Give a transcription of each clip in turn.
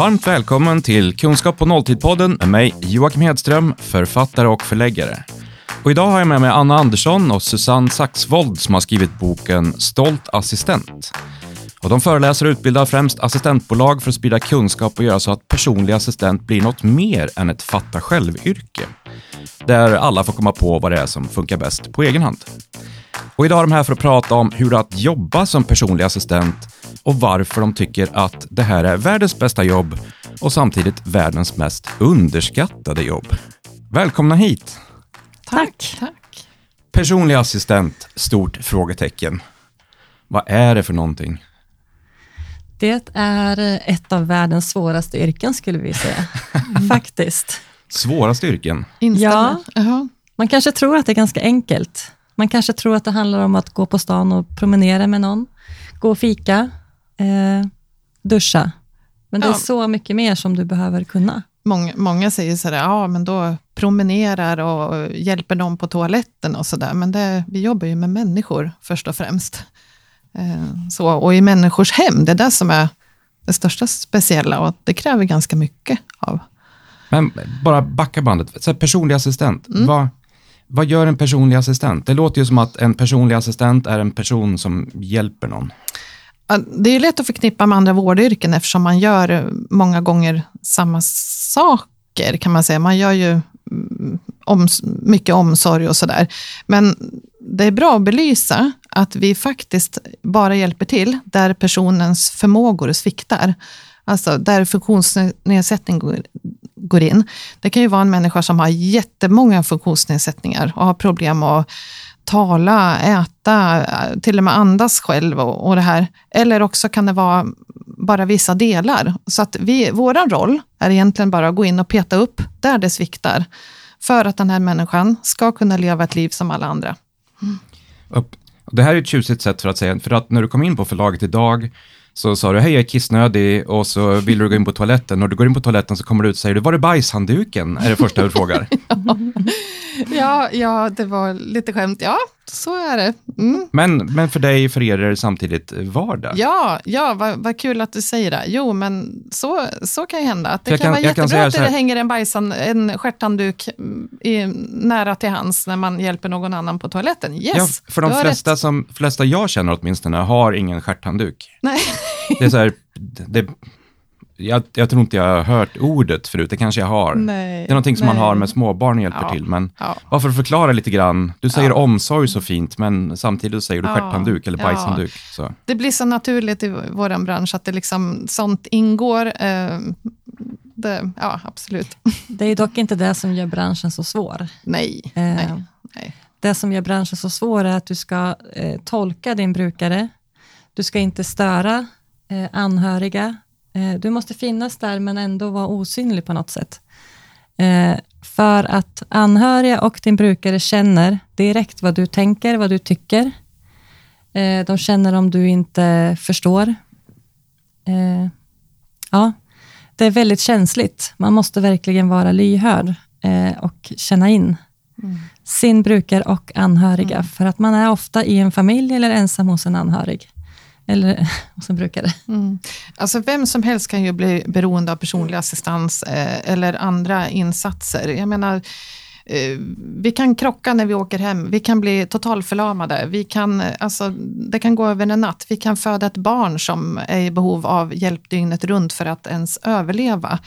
Varmt välkommen till Kunskap på nolltid-podden med mig Joakim Hedström, författare och förläggare. Och idag har jag med mig Anna Andersson och Susanne Saxvold som har skrivit boken Stolt assistent. Och de föreläser och utbildar främst assistentbolag för att sprida kunskap och göra så att personlig assistent blir något mer än ett fatta själv-yrke. Där alla får komma på vad det är som funkar bäst på egen hand. Och idag är de här för att prata om hur det är att jobba som personlig assistent och varför de tycker att det här är världens bästa jobb och samtidigt världens mest underskattade jobb. Välkomna hit! Tack. Tack. Personlig assistent, stort frågetecken. Vad är det för någonting? Det är ett av världens svåraste yrken skulle vi säga. Faktiskt. Svåraste yrken? Instämmer. Ja. Jaha. Man kanske tror att det är ganska enkelt. Man kanske tror att det handlar om att gå på stan och promenera med någon, gå och fika, eh, duscha. Men det är Ja. så mycket mer som du behöver kunna. Många, många säger sådär, ja men då promenerar och hjälper dem på toaletten och sådär. Men det, vi jobbar ju med människor först och främst. Eh, så, och i människors hem, det är det som är det största speciella och det kräver ganska mycket av. Men bara backa bandet. Så här, personlig assistent. Vad, vad gör en personlig assistent? Det låter ju som att en personlig assistent är en person som hjälper någon. Det är lätt att förknippa med andra vårdyrken eftersom man gör eh, många gånger samma saker kan man säga. Man gör ju mm, oms mycket omsorg och sådär. Men det är bra att belysa att vi faktiskt bara hjälper till där personens förmågor sviktar. Alltså där funktionsnedsättning går, går in. Det kan ju vara en människa som har jättemånga funktionsnedsättningar och har problem att tala, äta, till och med andas själv och, och det här. Eller också kan det vara bara vissa delar. Så att vi, våran roll är egentligen bara att gå in och peta upp där det sviktar. För att den här människan ska kunna leva ett liv som alla andra. Och Det här är ett tjusigt sätt för att säga, för att när du kom in på förlaget idag så sa du hej jag är kissnödig och så vill du gå in på toaletten. När du går in på toaletten så kommer du ut och säger du var är bajshandduken? Är det första du frågar. Ja, ja, det var lite skämt. Ja, så är det. Mm. Men, men för dig, för er är det samtidigt vardag. Ja, ja vad, vad kul att du säger det. Jo, men så, så kan ju hända. Att det Jag kan, vara jättebra att det hänger en, bajsan, en stjärthandduk mm, i, nära till hands när man hjälper någon annan på toaletten. Yes, Ja, för de flesta, rätt. som, flesta jag känner åtminstone har ingen stjärthandduk. Nej. Det är så här, det, jag, jag tror inte jag har hört ordet förut, det kanske jag har. Nej, det är någonting som man nej. har med småbarn och hjälper Ja, till. Men ja. varför förklara lite grann? Du säger Ja. omsorg så fint, men samtidigt säger du Ja, stjärthandduk eller ja. bajshandduk. Så. Det blir så naturligt i vår bransch att det liksom, sånt ingår. Eh, det, ja, absolut. Det är dock inte det som gör branschen så svår. Nej, Eh, nej, nej. Det som gör branschen så svår är att du ska eh, tolka din brukare. Du ska inte störa anhöriga. Eh, du måste finnas där men ändå vara osynlig på något sätt. Eh, för att anhöriga och din brukare känner direkt vad du tänker, vad du tycker. Eh, de känner om du inte förstår. Eh, ja, det är väldigt känsligt. Man måste verkligen vara lyhörd eh, och känna in sin brukare och anhöriga. För att man är ofta i en familj eller ensam hos en anhörig. Eller hos brukare. Mm. Alltså vem som helst kan ju bli beroende av personlig assistans eh, eller andra insatser. Jag menar, eh, vi kan krocka när vi åker hem, vi kan bli totalförlamade, vi kan, eh, alltså, det kan gå över en natt, vi kan föda ett barn som är i behov av hjälp dygnet runt för att ens överleva.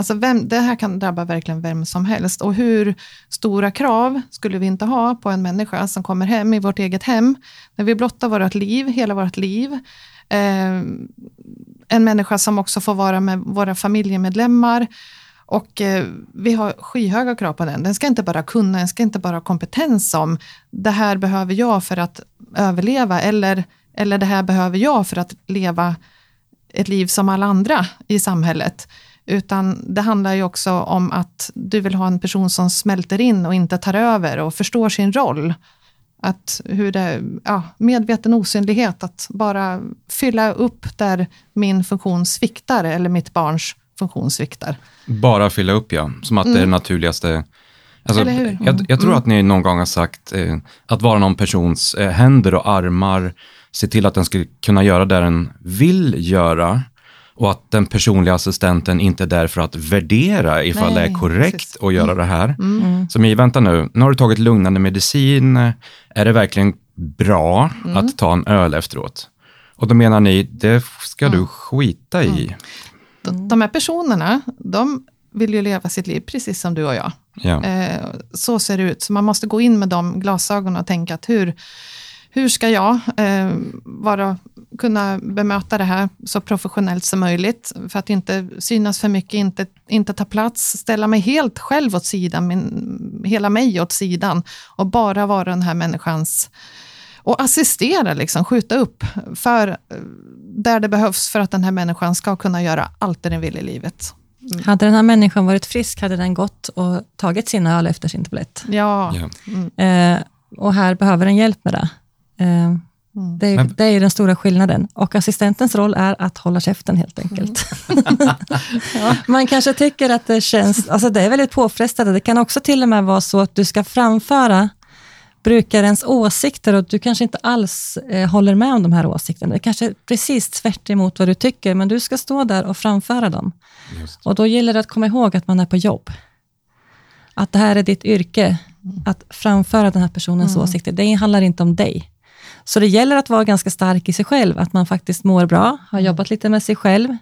Alltså vem, det här kan drabba verkligen vem som helst. Och hur stora krav skulle vi inte ha på en människa som kommer hem i vårt eget hem, när vi blottar vårt liv, hela vårt liv. Eh, en människa som också får vara med våra familjemedlemmar. Och eh, vi har skyhöga krav på den. Den ska inte bara kunna, den ska inte bara ha kompetens om det här behöver jag för att överleva eller, eller det här behöver jag för att leva ett liv som alla andra i samhället. Utan det handlar ju också om att du vill ha en person som smälter in och inte tar över och förstår sin roll. Att hur det, ja, medveten osynlighet, att bara fylla upp där min funktion sviktar eller mitt barns funktion sviktar. Bara fylla upp ja, som att det är det naturligaste. Alltså, hur? jag, jag tror att ni någon gång har sagt eh, att vara någon persons eh, händer och armar, se till att den ska kunna göra det den vill göra Och att den personliga assistenten inte är där för att värdera ifall Nej, det är korrekt precis. att göra det här. Mm. Som i, vänta nu, nu har du tagit lugnande medicin, är det verkligen bra Mm. att ta en öl efteråt? Och då menar ni, det ska Mm. du skita i. De, de här personerna, de vill ju leva sitt liv precis som du och jag. Ja. Eh, så ser det ut. Så man måste gå in med de glasögonen och tänka att hur, hur ska jag eh, vara, kunna bemöta det här så professionellt som möjligt, för att inte synas för mycket, inte, inte ta plats, ställa mig helt själv åt sidan, min, hela mig åt sidan och bara vara den här människans och assistera, liksom, skjuta upp för eh, där det behövs för att den här människan ska kunna göra allt det den vill i livet. Hade den här människan varit frisk hade den gått och tagit sin öl efter sin tablett. Ja, Ja. Eh, och här behöver den hjälp med det. Eh, det, är, Men- det är den stora skillnaden. Och assistentens roll är att hålla käften helt enkelt. ja, man kanske tycker att det känns, alltså det är väldigt påfrestande. Det kan också till och med vara så att du ska framföra brukarens åsikter och du kanske inte alls eh, håller med om de här åsikterna. Det kanske är precis tvärt emot vad du tycker, men du ska stå där och framföra dem. Just. Och då gäller det att komma ihåg att man är på jobb. Att det här är ditt yrke, att framföra den här personens åsikter. Det handlar inte om dig. Så det gäller att vara ganska stark i sig själv, att man faktiskt mår bra, har jobbat lite med sig själv,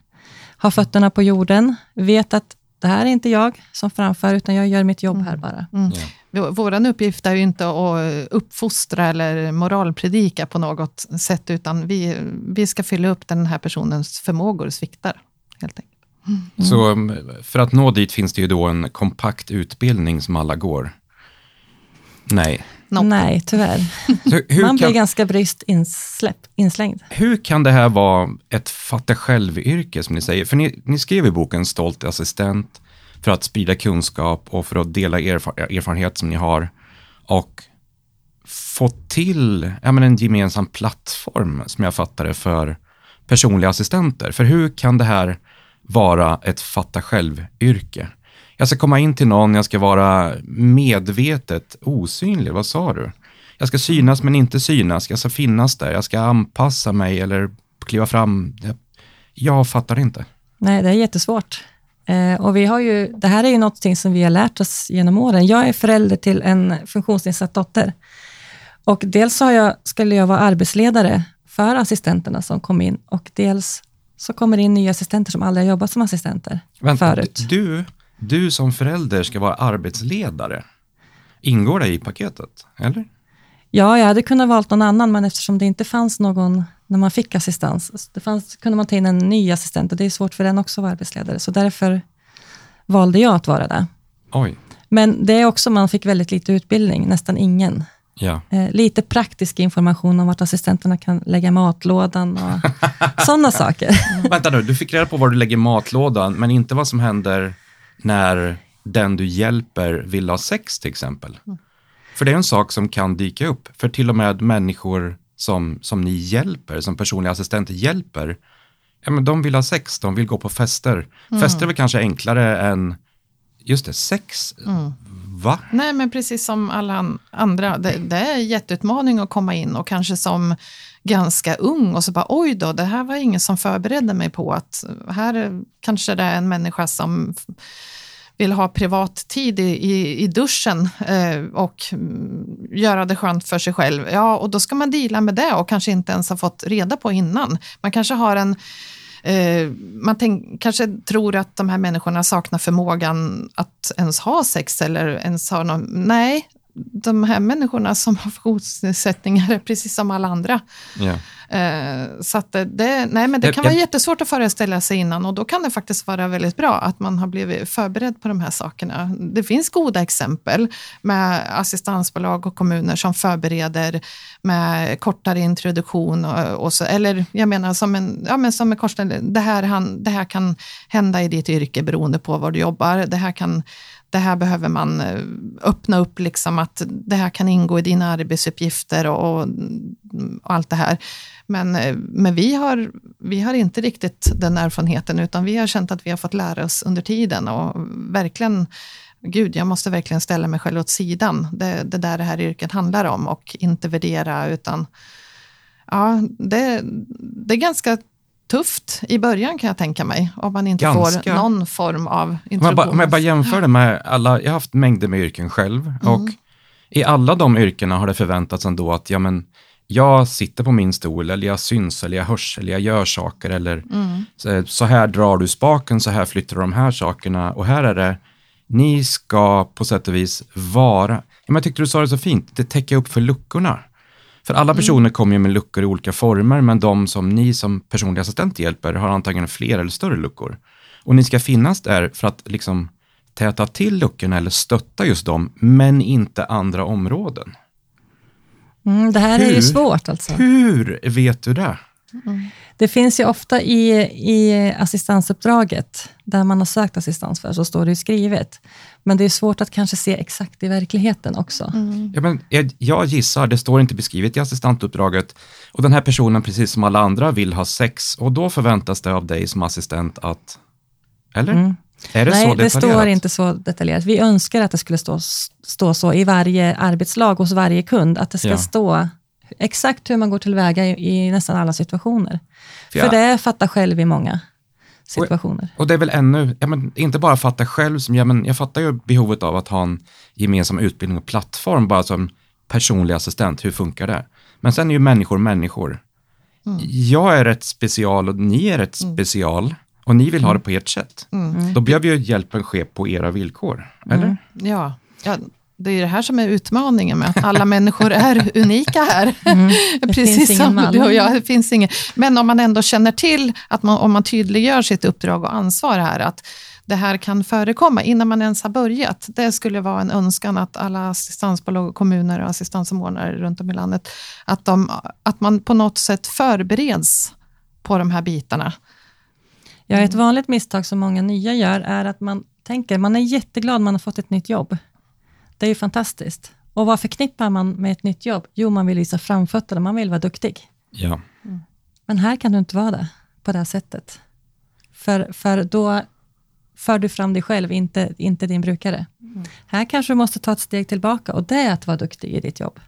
har fötterna på jorden, vet att det här är inte jag som framför, utan jag gör mitt jobb här bara. Mm. Ja. Vår- uppgift är ju inte att uppfostra eller moralpredika på något sätt, utan vi, vi ska fylla upp den här personens förmågor sviktar. Helt enkelt. Så um, för att nå dit finns det ju då en kompakt utbildning som alla går. Nej. Nope. Nej, tyvärr. Man blir kan, ganska bryskt insläpp, inslängd. hur kan det här vara ett fatta själv-yrke som ni säger? För ni, ni skrev i boken Stolt assistent för att sprida kunskap och för att dela erfar erfarenhet som ni har och få till ja, men en gemensam plattform som jag fattar det för personliga assistenter. För hur kan det här vara ett fatta själv-yrke? Jag ska komma in till någon, jag ska vara medvetet osynlig, vad sa du? Jag ska synas men inte synas, jag ska finnas där, jag ska anpassa mig eller kliva fram. Jag, fattar inte. Nej, det är jättesvårt. Eh, och vi har ju, det här är ju någonting som vi har lärt oss genom åren. Jag är förälder till en funktionsnedsatt dotter. Och dels har jag, skulle jag vara arbetsledare för assistenterna som kom in och dels så kommer det in nya assistenter som aldrig har jobbat som assistenter Vänta, förut. Du, du som förälder ska vara arbetsledare. Ingår det i paketet, eller? Ja, jag hade kunnat valt någon annan, men eftersom det inte fanns någon när man fick assistans, det fanns, kunde man ta in en ny assistent och det är svårt för den också att vara arbetsledare, så därför valde jag att vara det. Oj, Men det är också, man fick väldigt lite utbildning, nästan ingen. ja. Eh, lite praktisk information om vart assistenterna kan lägga matlådan och sådana saker. Vänta nu, du fick reda på var du lägger matlådan, men inte vad som händer när den du hjälper vill ha sex till exempel. För det är en sak som kan dyka upp, för till och med människor som, som ni hjälper, som personliga assistenter hjälper, ja men de vill ha sex, de vill gå på fester. Fester är väl kanske enklare än, just det, sex. Va? Nej, men precis som alla an- andra, det, det är jätteutmaning att komma in och kanske som ganska ung och så bara oj då, det här var ingen som förberedde mig på att här kanske det är en människa som vill ha privat tid i, i, i duschen eh, och mm, göra det skönt för sig själv. Ja, och då ska man dela med det och kanske inte ens ha fått reda på innan. Man kanske har en Eh, man tänk, kanske tror att de här människorna saknar förmågan att ens ha sex eller ens ha någon... Nej, de här människorna som har funktionsnedsättningar är precis som alla andra. Eh, så att det, nej, men det kan vara jättesvårt att föreställa sig innan och då kan det faktiskt vara väldigt bra att man har blivit förberedd på de här sakerna. Det finns goda exempel med assistansbolag och kommuner som förbereder med kortare introduktion och, och så, eller jag menar som en, ja, men som en korsning, det här, han, det här kan hända i ditt yrke beroende på var du jobbar. Det här kan det här behöver man eh, öppna upp, liksom att det här kan ingå i dina arbetsuppgifter och, och, och allt det här. Men, eh, men vi, har, vi har inte riktigt den erfarenheten, utan vi har känt att vi har fått lära oss under tiden och verkligen Gud, jag måste verkligen ställa mig själv åt sidan. Det, det där det här yrket handlar om och inte värdera, utan ja, det, det är ganska tufft i början kan jag tänka mig, om man inte Ganska. får någon form av Om jag, introduktion. bara, om jag bara jämför det med alla, jag har haft mängder med yrken själv och i alla de yrkena har det förväntats ändå att ja, men, jag sitter på min stol eller jag syns eller jag hörs eller jag gör saker eller så, så här drar du spaken, så här flyttar du de här sakerna och här är det, ni ska på sätt och vis vara, jag tyckte du sa det så fint, det täcker upp för luckorna. För alla personer kommer ju med luckor i olika former, men de som ni som personlig assistent hjälper har antagligen fler eller större luckor. Och ni ska finnas där för att liksom täta till luckorna eller stötta just dem, men inte andra områden. Mm, det här är Hur? ju svårt alltså. Hur vet du det? Det finns ju ofta i, i assistansuppdraget, där man har sökt assistans för, så står det ju skrivet. Men det är svårt att kanske se exakt i verkligheten också. Ja, men jag, jag gissar, det står inte beskrivet i assistantuppdraget och den här personen, precis som alla andra, vill ha sex och då förväntas det av dig som assistent att... Eller? Mm. Är det Nej, så det står inte så detaljerat. Vi önskar att det skulle stå, stå så i varje arbetslag hos varje kund, att det ska Ja. stå exakt hur man går tillväga i, i nästan alla situationer. För För, det är fatta själv i många situationer. Och det är väl ännu, ja, men inte bara fatta själv, som, ja, men jag fattar ju behovet av att ha en gemensam utbildning och plattform, bara som personlig assistent, hur funkar det? Men sen är ju människor människor. Jag är rätt special och ni är rätt special och ni vill ha det på ert sätt. Då behöver ju hjälpen ske på era villkor, eller? Ja, ja, det är det här som är utmaningen med att alla människor är unika här. Det Precis som du och jag. Det finns ingen. Men om man ändå känner till, att man, om man tydliggör sitt uppdrag och ansvar här, att det här kan förekomma innan man ens har börjat. Det skulle vara en önskan att alla assistansbolag, kommuner och assistanssamordnare runt om i landet, att, de, att man på något sätt förbereds på de här bitarna. Ja, ett vanligt misstag som många nya gör är att man tänker, man är jätteglad man har fått ett nytt jobb. Det är ju fantastiskt. Och vad förknippar man med ett nytt jobb? Jo, man vill visa framfötterna, man vill vara duktig. Ja. Men här kan du inte vara det på det här sättet. För, för då för du fram dig själv, inte, inte din brukare. Här kanske du måste ta ett steg tillbaka och det är att vara duktig i ditt jobb.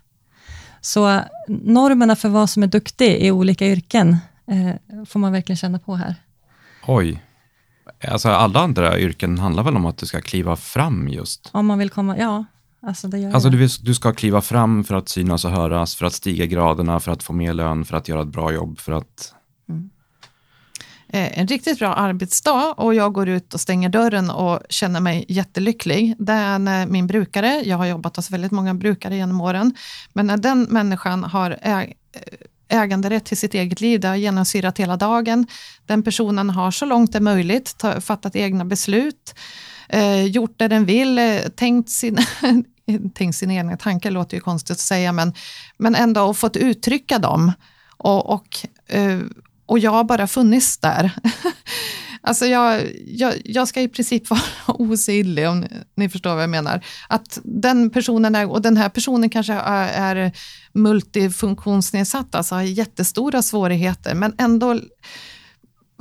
Så normerna för vad som är duktig i olika yrken eh, får man verkligen känna på här. Oj. Alltså alla andra yrken handlar väl om att du ska kliva fram just. Om man vill komma, ja, alltså Alltså du, du ska kliva fram för att synas och höras, för att stiga graderna, för att få mer lön, för att göra ett bra jobb, för att... Eh, en riktigt bra arbetsdag och jag går ut och stänger dörren och känner mig jättelycklig. Det är när min brukare, jag har jobbat hos väldigt många brukare genom åren, men när den människan har ä- äganderätt till sitt eget liv, det har genomsyrat hela dagen. Den personen har så långt det är möjligt ta, fattat egna beslut, eh, gjort det den vill, eh, tänkt sina, tänkt sina egna tankar, låter ju konstigt att säga, men, men ändå fått uttrycka dem. Och, och, eh, och jag har bara funnits där. Alltså jag, jag, jag ska i princip vara osynlig om ni, ni förstår vad jag menar. Att den personen är, och den här personen kanske är, är multifunktionsnedsatt, alltså har jättestora svårigheter, men ändå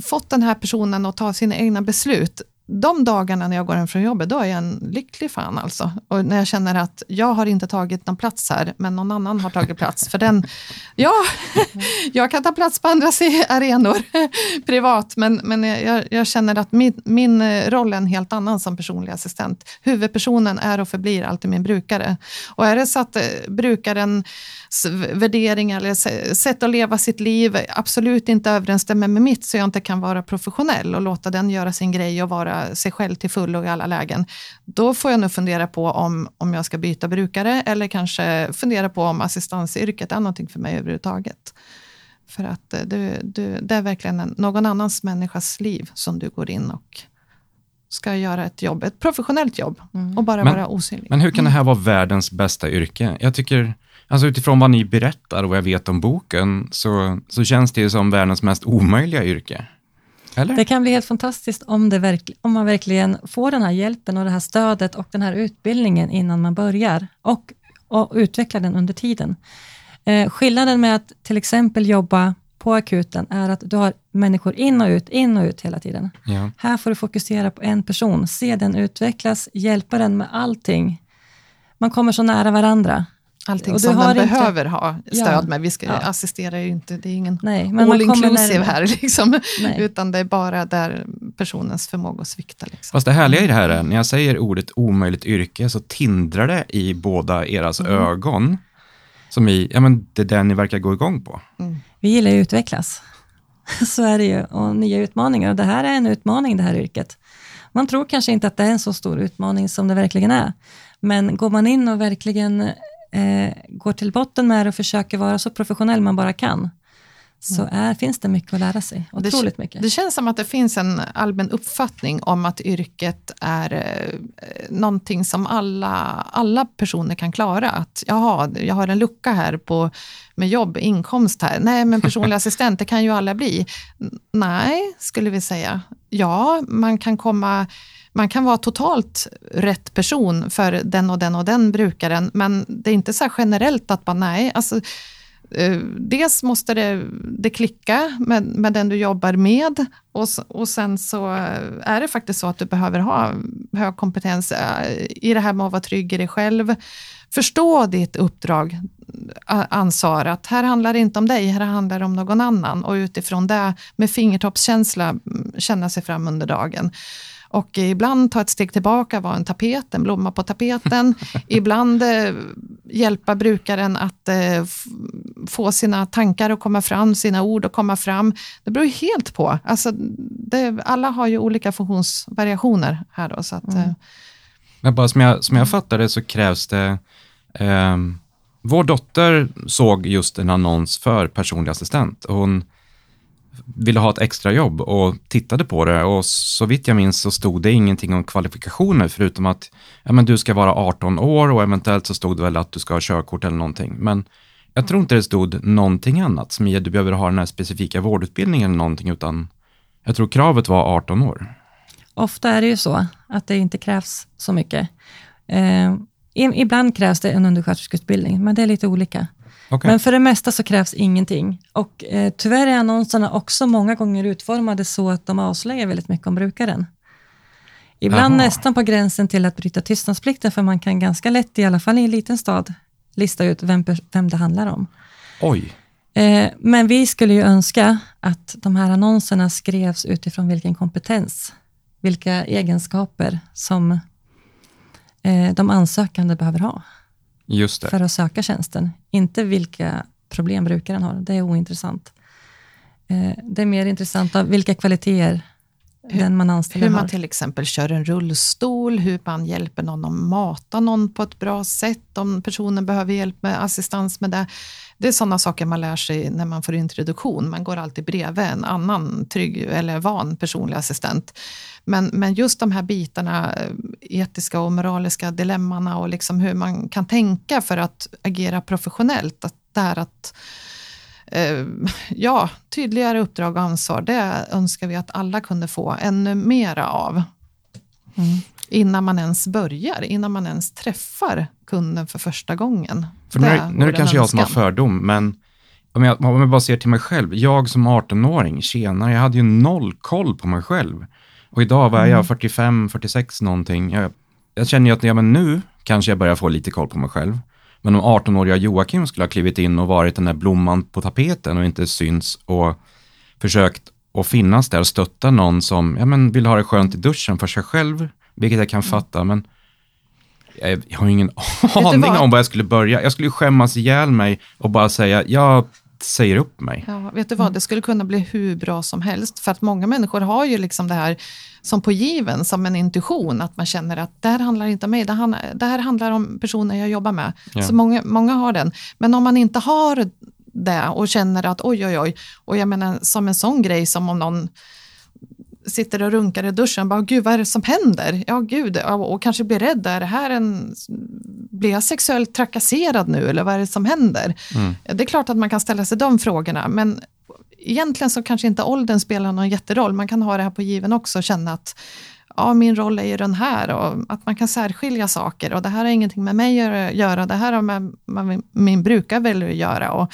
fått den här personen att ta sina egna beslut. De dagarna när jag går hem från jobbet, då är jag en lycklig fan alltså. Och när jag känner att jag har inte tagit någon plats här, men någon annan har tagit plats. För den, ja, jag kan ta plats på andra arenor privat, men, men jag, jag känner att min, min eh, roll är en helt annan som personlig assistent. Huvudpersonen är och förblir alltid min brukare. Och är det så att eh, brukarens värderingar eller sätt att leva sitt liv absolut inte överensstämmer med mitt, så jag inte kan vara professionell och låta den göra sin grej och vara sig själv till fullo i alla lägen, då får jag nog fundera på om, om jag ska byta brukare eller kanske fundera på om assistansyrket är någonting för mig överhuvudtaget. För att eh, du, du, det är verkligen en, någon annans människas liv som du går in och ska göra ett jobb, ett professionellt jobb och bara Men- vara osynlig. Men hur kan det här vara världens bästa yrke? Jag tycker, alltså utifrån vad ni berättar och vad jag vet om boken, så, så känns det ju som världens mest omöjliga yrke. Eller? Det kan bli helt fantastiskt om, verkl- om man verkligen får den här hjälpen och det här stödet och den här utbildningen innan man börjar och, och utveckla den under tiden. Eh, skillnaden med att till exempel jobba på akuten är att du har människor in och ut, in och ut hela tiden. Ja. Här får du fokusera på en person, se den utvecklas, hjälpa den med allting. Man kommer så nära varandra. Allting Och du som har den inte- behöver ha stöd Ja. med. Vi ska, Ja. assisterar ju inte, det är ingen Nej, men all kommer inclusive här, liksom. Utan det är bara där personens förmåga sviktar. Liksom. Fast det härliga i det här är, när jag säger ordet omöjligt yrke så tindrar det i båda eras Mm. ögon. Som i, ja men det är det ni verkar gå igång på. Vi gillar ju att utvecklas. Så är det ju. Och nya utmaningar. Och det här är en utmaning, det här yrket. Man tror kanske inte att det är en så stor utmaning som det verkligen är. Men går man in och verkligen eh, går till botten med det och försöker vara så professionell man bara kan, så är, finns det mycket att lära sig. Det- Otroligt mycket. Det känns som att det finns en allmän uppfattning om att yrket är eh, någonting som alla, alla personer kan klara. Att jaha, jag har en lucka här på, med jobb, inkomst här. Nej, men personlig assistent, det kan ju alla bli. Nej, skulle vi säga. Ja, man kan komma man kan vara totalt rätt person för den och den och den brukaren, men det är inte så här generellt att man, nej, alltså, eh, dels måste det, det klicka med, med den du jobbar med och, och sen så är det faktiskt så att du behöver ha hög kompetens eh, i det här med att vara trygg i dig själv. Förstå ditt uppdrag, ansvar, att här handlar det inte om dig, här handlar det om någon annan och utifrån det med fingertoppskänsla mm, känna sig fram under dagen. Och ibland ta ett steg tillbaka, vara en tapet, en blomma på tapeten. ibland eh, hjälpa brukaren att eh, få sina tankar att komma fram, sina ord att komma fram. Det beror ju helt på. Alltså, det, alla har ju olika funktionsvariationer här. Då, så att, eh, Men bara som jag, som jag fattar det så krävs det... ehm, vår dotter såg just en annons för personlig assistent. och Hon ville ha ett extrajobb och tittade på det och så vitt jag minns så stod det ingenting om kvalifikationer förutom att ja, men du ska vara 18 år och eventuellt så stod det väl att du ska ha körkort eller någonting. Men jag tror inte det stod någonting annat som i att du behöver ha den här specifika vårdutbildningen eller någonting utan jag tror kravet var 18 år. Ofta är det ju så att det inte krävs så mycket. Eh, ibland krävs det en undersköterskeutbildning, men det är lite olika. Okej. Men för det mesta så krävs ingenting. Och eh, tyvärr är annonserna också många gånger utformade så att de avslöjar väldigt mycket om brukaren. Ibland Jaha. nästan på gränsen till att bryta tystnadsplikten, för man kan ganska lätt, i alla fall i en liten stad, lista ut vem, vem det handlar om. Oj. Eh, men vi skulle ju önska att de här annonserna skrevs utifrån vilken kompetens, vilka egenskaper som eh, de ansökande behöver ha för att söka tjänsten. Inte vilka problem brukaren har, det är ointressant. Eh, det är mer intressant av vilka kvaliteter den man anställer hur har. man till exempel kör en rullstol, hur man hjälper någon att mata någon på ett bra sätt, om personen behöver hjälp med assistans med det. Det är sådana saker man lär sig när man får introduktion. Man går alltid bredvid en annan trygg eller van personlig assistent. Men, men just de här bitarna, eh, etiska och moraliska dilemmana och liksom hur man kan tänka för att agera professionellt. Att det här att ja, tydligare uppdrag och ansvar, det önskar vi att alla kunde få ännu mera av. Mm. Innan man ens börjar, innan man ens träffar kunden för första gången. För nu, är- nu är det kanske en jag som har önskan. fördom, men om jag, om jag bara ser till mig själv. Jag som 18-åring, tjenare, jag hade ju noll koll på mig själv. Och idag var Mm. jag 45, 46 någonting. Jag, jag känner ju att ja, men nu kanske jag börjar få lite koll på mig själv. Men om 18-åriga Joakim skulle ha klivit in och varit den där blomman på tapeten och inte syns och försökt att finnas där och stötta någon som ja, men vill ha det skönt i duschen för sig själv, vilket jag kan fatta, men jag, jag har ingen aning vad? om var jag skulle börja. Jag skulle skämmas ihjäl mig och bara säga, jag säger upp mig. Ja, vet du vad, det skulle kunna bli hur bra som helst. För att många människor har ju liksom det här som på given, som en intuition. Att man känner att det här handlar inte om mig, det, han, det här handlar om personer jag jobbar med. Ja. Så många, många har den. Men om man inte har det och känner att oj, oj, oj. Och jag menar som en sån grej som om någon sitter och runkar i duschen. Bara, Gud, vad är det som händer? Ja, gud. ja, Och kanske blir rädd. Är det här en... Blir jag sexuellt trakasserad nu? Eller vad är det som händer? Mm. Det är klart att man kan ställa sig de frågorna. Men egentligen så kanske inte åldern spelar någon jätteroll. Man kan ha det här på given också och känna att ja, min roll är ju den här och att man kan särskilja saker och det här har ingenting med mig att göra, det här har med, med min brukare att göra. Och,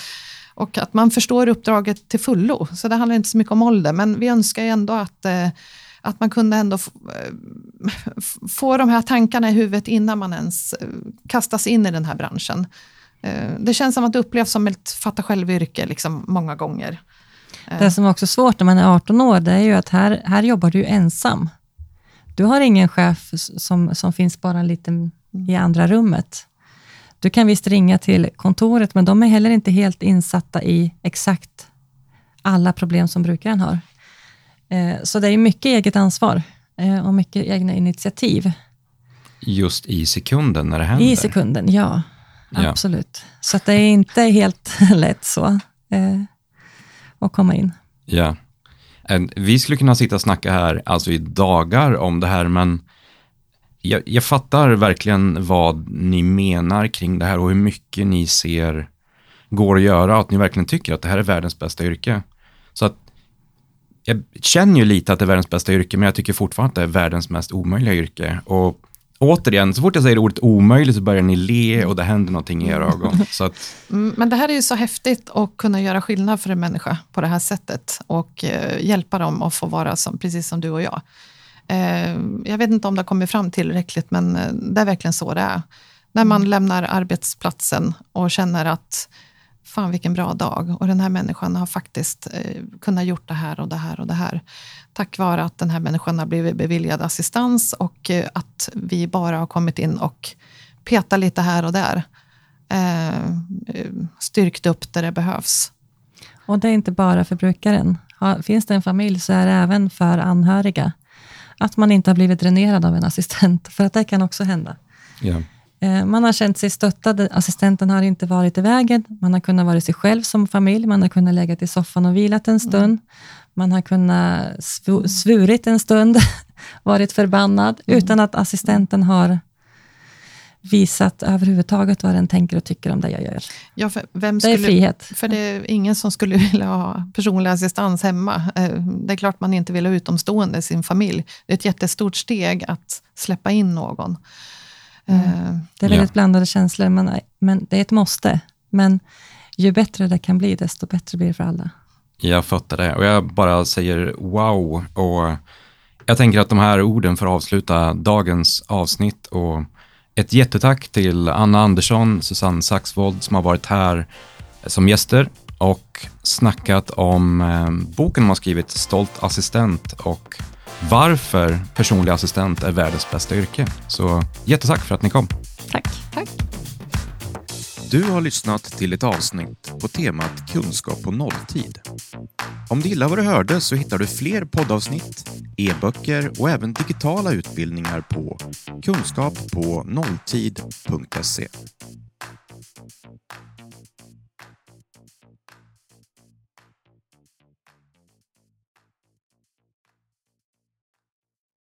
och att man förstår uppdraget till fullo. Så det handlar inte så mycket om ålder, men vi önskar ju ändå att, eh, att man kunde ändå få, eh, få de här tankarna i huvudet innan man ens eh, kastas in i den här branschen. Det känns som att det upplevs som ett fatta själv-yrke liksom, många gånger. Eh. Det som är också svårt när man är 18 år, det är ju att här, här jobbar du ensam. Du har ingen chef som, som finns bara lite i andra rummet. Du kan visst ringa till kontoret, men de är heller inte helt insatta i exakt alla problem som brukaren har. Eh, så det är mycket eget ansvar och mycket egna initiativ. Just i sekunden när det händer? I sekunden, ja. ja. Absolut. Så det är inte helt lätt så och komma in. Ja. Eh, vi skulle kunna sitta och snacka här alltså i dagar om det här, men jag, jag, fattar verkligen vad ni menar kring det här och hur mycket ni ser går att göra att ni verkligen tycker att det här är världens bästa yrke. Så att jag känner ju lite att det är världens bästa yrke, men jag tycker fortfarande att det är världens mest omöjliga yrke. Och återigen, så fort jag säger ordet omöjligt så börjar ni le och det händer någonting i era ögon. Så att... Mm, men det här är ju så häftigt att kunna göra skillnad för en människa på det här sättet och eh, hjälpa dem att få vara som, precis som du och jag. Eh, jag vet inte om det har kommit fram tillräckligt, men eh, det är verkligen så det är. När man mm. lämnar arbetsplatsen och känner att fan vilken bra dag och den här människan har faktiskt eh, kunnat gjort det här och det här och det här. Tack vare att den här människan har blivit beviljad assistans och eh, att vi bara har kommit in och petat lite här och där. Eh, styrkt upp där det behövs. Och det är inte bara för brukaren. Finns det en familj så är det även för anhöriga. Att man inte har blivit dränerad av en assistent, för att det kan också hända. Ja. Eh, man har känt sig stöttad, assistenten har inte varit i vägen, man har kunnat vara sig själv som familj, man har kunnat lägga i soffan och vilat en stund, mm. man har kunnat svurit en stund, varit förbannad, mm. utan att assistenten har visat överhuvudtaget vad den tänker och tycker om det jag gör. Ja, skulle, det är frihet. För det är ingen som skulle vilja ha personlig assistans hemma. Eh, det är klart man inte vill ha utomstående i sin familj. Det är ett jättestort steg att släppa in någon. Mm. Eh, det är väldigt ja. blandade känslor, men, men det är ett måste. Men ju bättre det kan bli, desto bättre blir det för alla. Jag fattar det och jag bara säger wow. Och jag tänker att de här orden får avsluta dagens avsnitt. Och ett jättetack till Anna Andersson, Susanne Saxvold som har varit här som gäster och snackat om eh, boken de har skrivit, Stolt assistent och varför personlig assistent är världens bästa yrke. Så jättetack för att ni kom. Tack. Tack. Du har lyssnat till ett avsnitt på temat kunskap på nolltid. Om du gillar vad du hörde så hittar du fler poddavsnitt, e-böcker och även digitala utbildningar på kunskappånolltid.se.